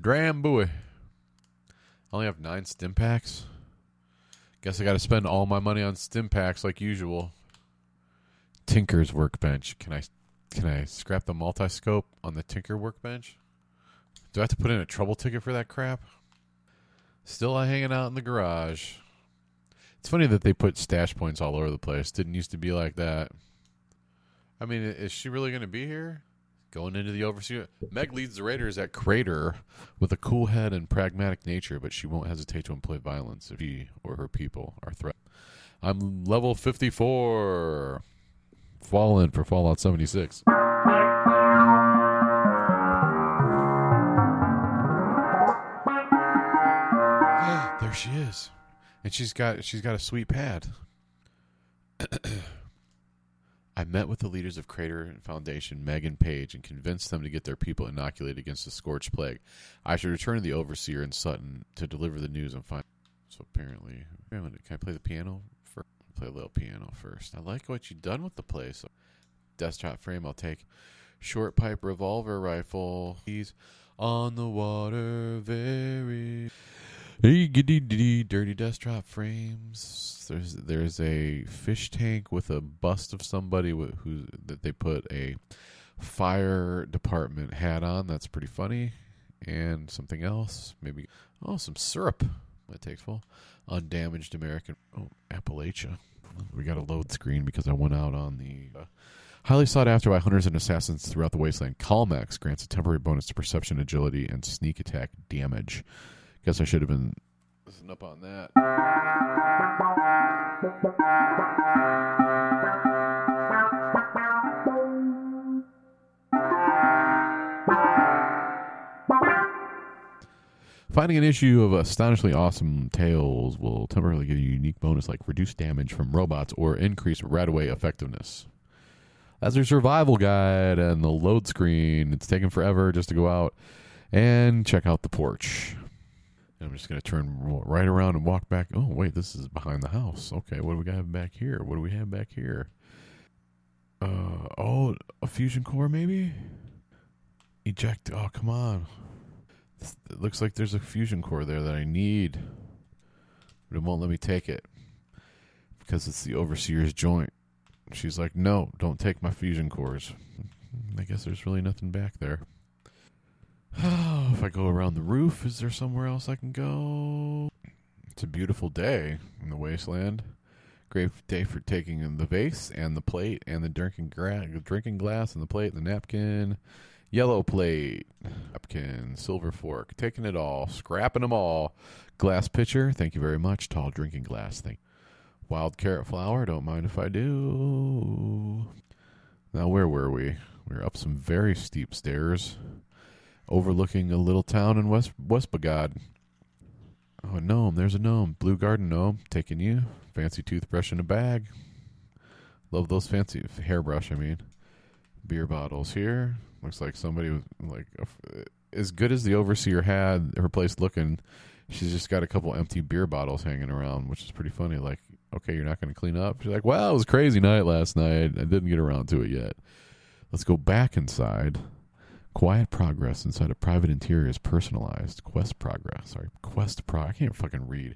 Dram boy. I only have nine Stimpaks. Guess I got to spend all my money on Stimpaks like usual. Tinker's workbench. Can I can I scrap the multi scope on the Tinker workbench? Do I have to put in a trouble ticket for that crap? Still hanging out in the garage. It's funny that they put stash points all over the place. Didn't used to be like that. I mean, is she really going to be here? Going into the overseer. Meg leads the Raiders at Crater with a cool head and pragmatic nature, but she won't hesitate to employ violence if he or her people are threatened. I'm level 54. Fallen for Fallout 76. there she is and she's got she's got a sweet pad. I met with the leaders of Crater Foundation, Meg and Paige, and convinced them to get their people inoculated against the scorched plague. I should return to the overseer in Sutton to deliver the news and find. So apparently, can I play the piano? Play a little piano first. I like what you've done with the place. Desktop frame, I'll take. Short pipe revolver rifle. He's on the water, very Hey, dirty desktop frames. There's there's a fish tank with a bust of somebody who that they put a fire department hat on. That's pretty funny. And something else, maybe oh some syrup. That takes full. Undamaged American oh Appalachia. We got a load screen because I went out on the. Uh, highly sought after by hunters and assassins throughout the wasteland, Calmex grants a temporary bonus to perception, agility, and sneak attack damage. Guess I should have been up on that. Finding an issue of astonishingly awesome tales will temporarily give you a unique bonus like reduced damage from robots or increase RadAway effectiveness. That's your survival guide and the load screen. It's taken forever just to go out and check out the porch. I'm just going to turn right around and walk back. Oh, wait, this is behind the house. Okay, what do we got back here? What do we have back here? Uh, oh, a fusion core maybe? Eject. Oh, come on. It looks like there's a fusion core there that I need. But it won't let me take it because it's the overseer's joint. She's like, no, don't take my fusion cores. I guess there's really nothing back there. if I go around the roof, is there somewhere else I can go? It's a beautiful day in the wasteland. Great day for taking the vase and the plate and the drinking, gra- drinking glass and the plate and the napkin. Yellow plate, napkin, silver fork, taking it all, scrapping them all. Glass pitcher, thank you very much. Tall drinking glass, thank. Wild carrot flower, don't mind if I do. Now, where were we? We were up some very steep stairs overlooking a little town in West West Bagad. Oh, a gnome. There's a gnome. Blue garden gnome. Taking you. Fancy toothbrush in a bag. Love those fancy hairbrush. I mean, beer bottles here. Looks like somebody was like as good as the overseer had her place looking. She's just got a couple empty beer bottles hanging around, which is pretty funny. Like, okay, you're not going to clean up. She's like, well, it was a crazy night last night. I didn't get around to it yet. Let's go back inside. Quiet progress inside a private interior is personalized. Quest progress. Sorry, quest pro. I can't fucking read.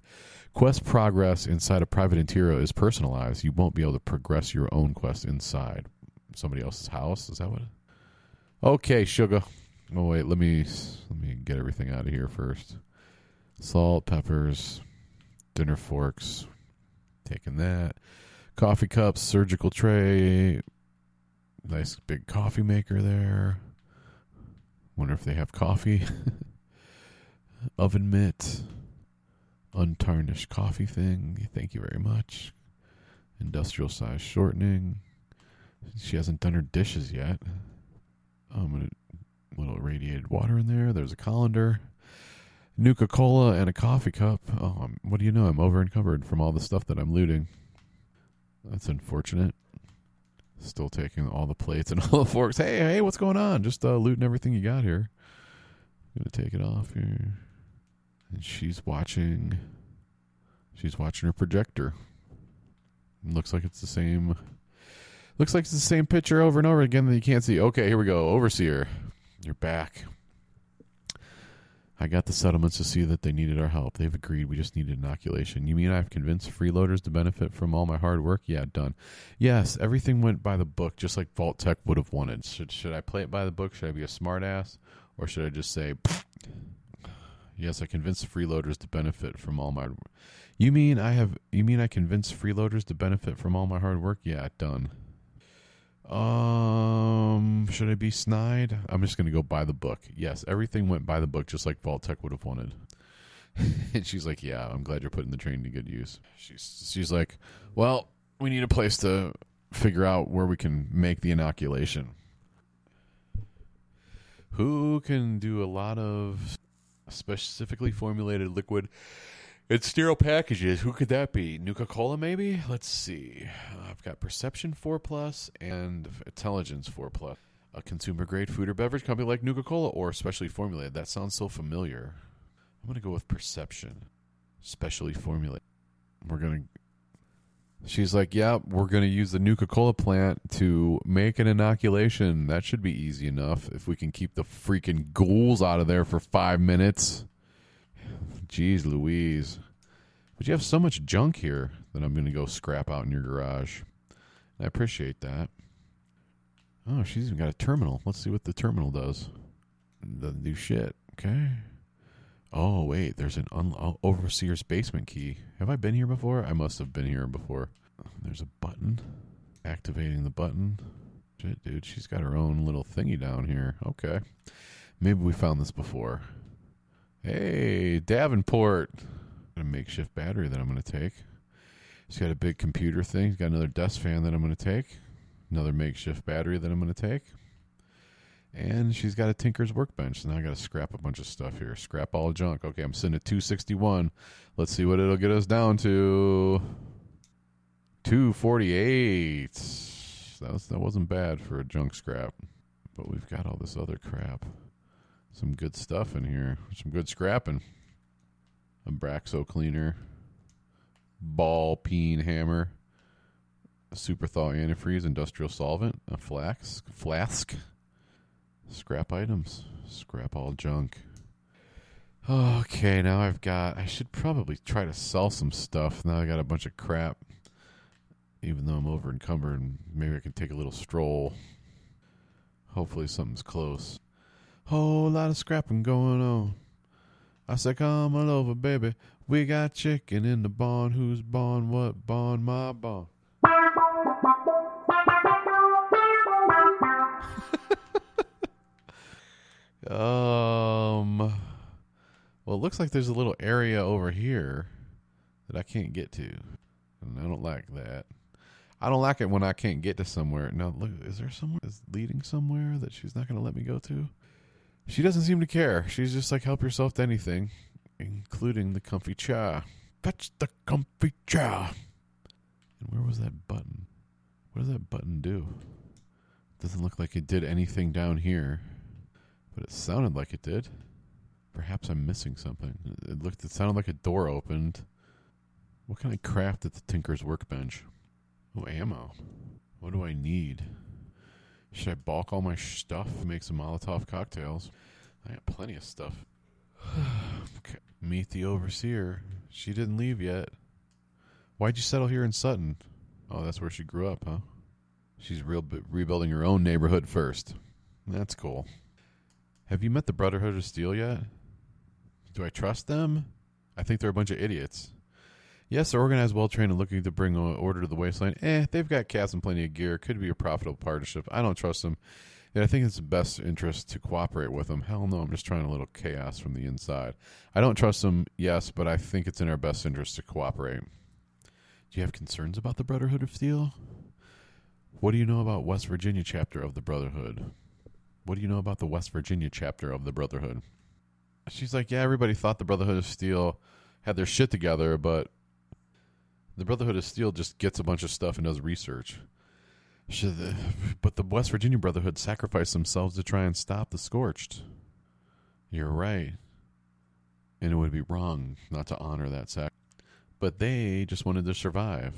Quest progress inside a private interior is personalized. You won't be able to progress your own quest inside somebody else's house. Is that what? Okay, sugar. Oh wait, let me let me get everything out of here first. Salt, peppers, dinner forks. Taking that. Coffee cups, surgical tray. Nice big coffee maker there. Wonder if they have coffee. Oven mitt. Untarnished coffee thing. Thank you very much. Industrial size shortening. She hasn't done her dishes yet. I'm gonna little irradiated water in there. There's a colander, Nuka Cola, and a coffee cup. Oh, I'm, what do you know? I'm over encumbered from all the stuff that I'm looting. That's unfortunate. Still taking all the plates and all the forks. Hey, hey, what's going on? Just uh, looting everything you got here. I'm gonna take it off here. And she's watching. She's watching her projector. Looks like it's the same. Looks like it's the same picture over and over again that you can't see. Okay, here we go. Overseer, you're back. I got the settlements to see that they needed our help. They've agreed. We just needed inoculation. You mean I've convinced freeloaders to benefit from all my hard work? Yeah, done. Yes, everything went by the book, just like Vault-Tec would have wanted. Should should I play it by the book? Should I be a smartass, or should I just say, "Yes, I convinced freeloaders to benefit from all my." You mean I have? You mean I convinced freeloaders to benefit from all my hard work? Yeah, done. Um, should I be snide? I'm just gonna go by the book. Yes, everything went by the book, just like Vault-Tec would have wanted. and she's like, "Yeah, I'm glad you're putting the train to good use." She's she's like, "Well, we need a place to figure out where we can make the inoculation. Who can do a lot of specifically formulated liquid it's sterile packages. Who could that be? Nuka Cola, maybe? Let's see. I've got Perception 4 Plus and Intelligence 4 Plus. A consumer grade food or beverage company like Nuka Cola or specially formulated. That sounds so familiar. I'm going to go with Perception. Specially formulated. We're going to. She's like, yeah, we're going to use the Nuka Cola plant to make an inoculation. That should be easy enough if we can keep the freaking ghouls out of there for five minutes. Jeez Louise. But you have so much junk here that I'm going to go scrap out in your garage. I appreciate that. Oh, she's even got a terminal. Let's see what the terminal does. Doesn't do shit. Okay. Oh, wait. There's an un- oh, overseer's basement key. Have I been here before? I must have been here before. There's a button. Activating the button. Shit, dude. She's got her own little thingy down here. Okay. Maybe we found this before. Hey, Davenport. Got a makeshift battery that I'm going to take. He's got a big computer thing. He's got another dust fan that I'm going to take. Another makeshift battery that I'm going to take. And she's got a Tinker's workbench. Now I got to scrap a bunch of stuff here. Scrap all junk. Okay, I'm sitting at 261. Let's see what it'll get us down to. 248. That, was, that wasn't bad for a junk scrap. But we've got all this other crap. Some good stuff in here. Some good scrapping. Abraxo cleaner. Ball peen hammer. A super thaw antifreeze industrial solvent. A flask. Flask. Scrap items. Scrap all junk. Okay, now I've got. I should probably try to sell some stuff. Now I got a bunch of crap. Even though I'm over encumbered, maybe I can take a little stroll. Hopefully, something's close. Whole lot of scrapping going on. I said, come on over, baby. We got chicken in the barn. Who's barn? What barn? My barn. um, well, it looks like there's a little area over here that I can't get to, and I don't like that. I don't like it when I can't get to somewhere. Now, look, is there somewhere is leading somewhere that she's not going to let me go to? She doesn't seem to care. She's just like, help yourself to anything, including the comfy cha. Fetch the comfy cha. And where was that button? What does that button do? Doesn't look like it did anything down here, but it sounded like it did. Perhaps I'm missing something. It looked. It sounded like a door opened. What can I craft at the Tinker's workbench? Oh, ammo. What do I need? Should I bulk all my stuff make some Molotov cocktails? I got plenty of stuff. okay. Meet the overseer. She didn't leave yet. Why'd you settle here in Sutton? Oh, that's where she grew up, huh? She's real rebuilding her own neighborhood first. That's cool. Have you met the Brotherhood of Steel yet? Do I trust them? I think they're a bunch of idiots. Yes, they're organized, well trained, and looking to bring order to the wasteland. Eh, they've got cats and plenty of gear. Could be a profitable partnership. I don't trust them. Yeah, I think it's the best interest to cooperate with them. Hell no, I'm just trying a little chaos from the inside. I don't trust them, yes, but I think it's in our best interest to cooperate. Do you have concerns about the Brotherhood of Steel? What do you know about West Virginia chapter of the Brotherhood? What do you know about the West Virginia chapter of the Brotherhood? She's like, yeah, everybody thought the Brotherhood of Steel had their shit together, but the Brotherhood of Steel just gets a bunch of stuff and does research. The, but the West Virginia Brotherhood sacrificed themselves to try and stop the Scorched. You're right. And it would be wrong not to honor that sacrifice. But they just wanted to survive.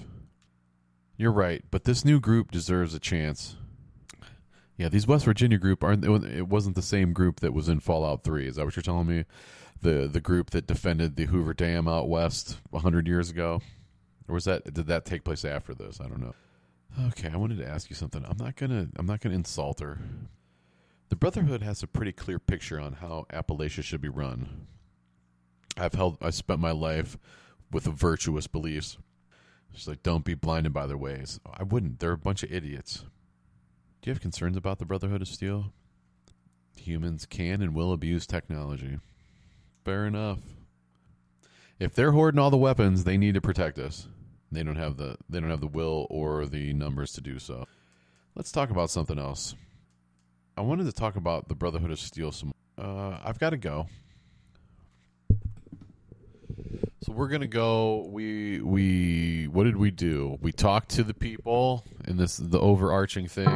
You're right, but this new group deserves a chance. Yeah, these West Virginia group aren't. It wasn't the same group that was in Fallout Three. Is that what you're telling me? The the group that defended the Hoover Dam out west hundred years ago, or was that did that take place after this? I don't know. Okay, I wanted to ask you something. I'm not gonna I'm not gonna insult her. The Brotherhood has a pretty clear picture on how Appalachia should be run. I've held I spent my life with virtuous beliefs. She's like, don't be blinded by their ways. I wouldn't. They're a bunch of idiots. Do you have concerns about the Brotherhood of Steel? Humans can and will abuse technology. Fair enough. If they're hoarding all the weapons, they need to protect us. They don't have the they don't have the will or the numbers to do so. Let's talk about something else. I wanted to talk about the Brotherhood of Steel some. Uh, I've got to go. So we're gonna go. We we what did we do? We talked to the people, and this the overarching thing.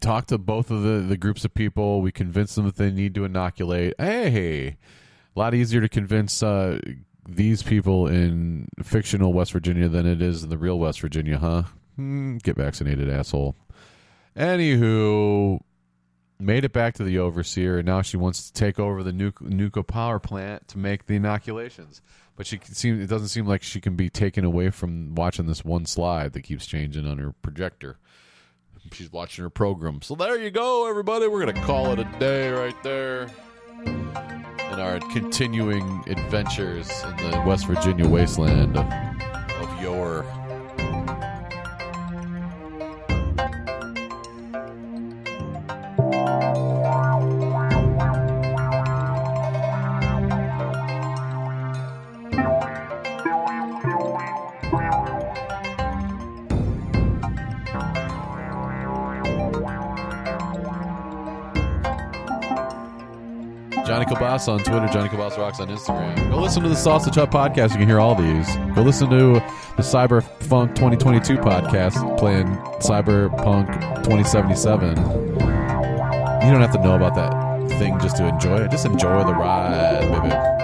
Talked to both of the, the groups of people. We convinced them that they need to inoculate. Hey, a lot easier to convince uh, these people in fictional West Virginia than it is in the real West Virginia, huh? Mm, get vaccinated, asshole. Anywho, made it back to the overseer, and now she wants to take over the nuke, nuclear power plant to make the inoculations. But she seem it doesn't seem like she can be taken away from watching this one slide that keeps changing on her projector. She's watching her program. So there you go, everybody. We're gonna call it a day right there in our continuing adventures in the West Virginia wasteland of, of. On Twitter, Johnny Kilbasa Rocks on Instagram. Go listen to the Sausage Hut podcast. You can hear all these. Go listen to the Cyberpunk 2022 podcast playing Cyberpunk 2077. You don't have to know about that thing just to enjoy it. Just enjoy the ride, baby.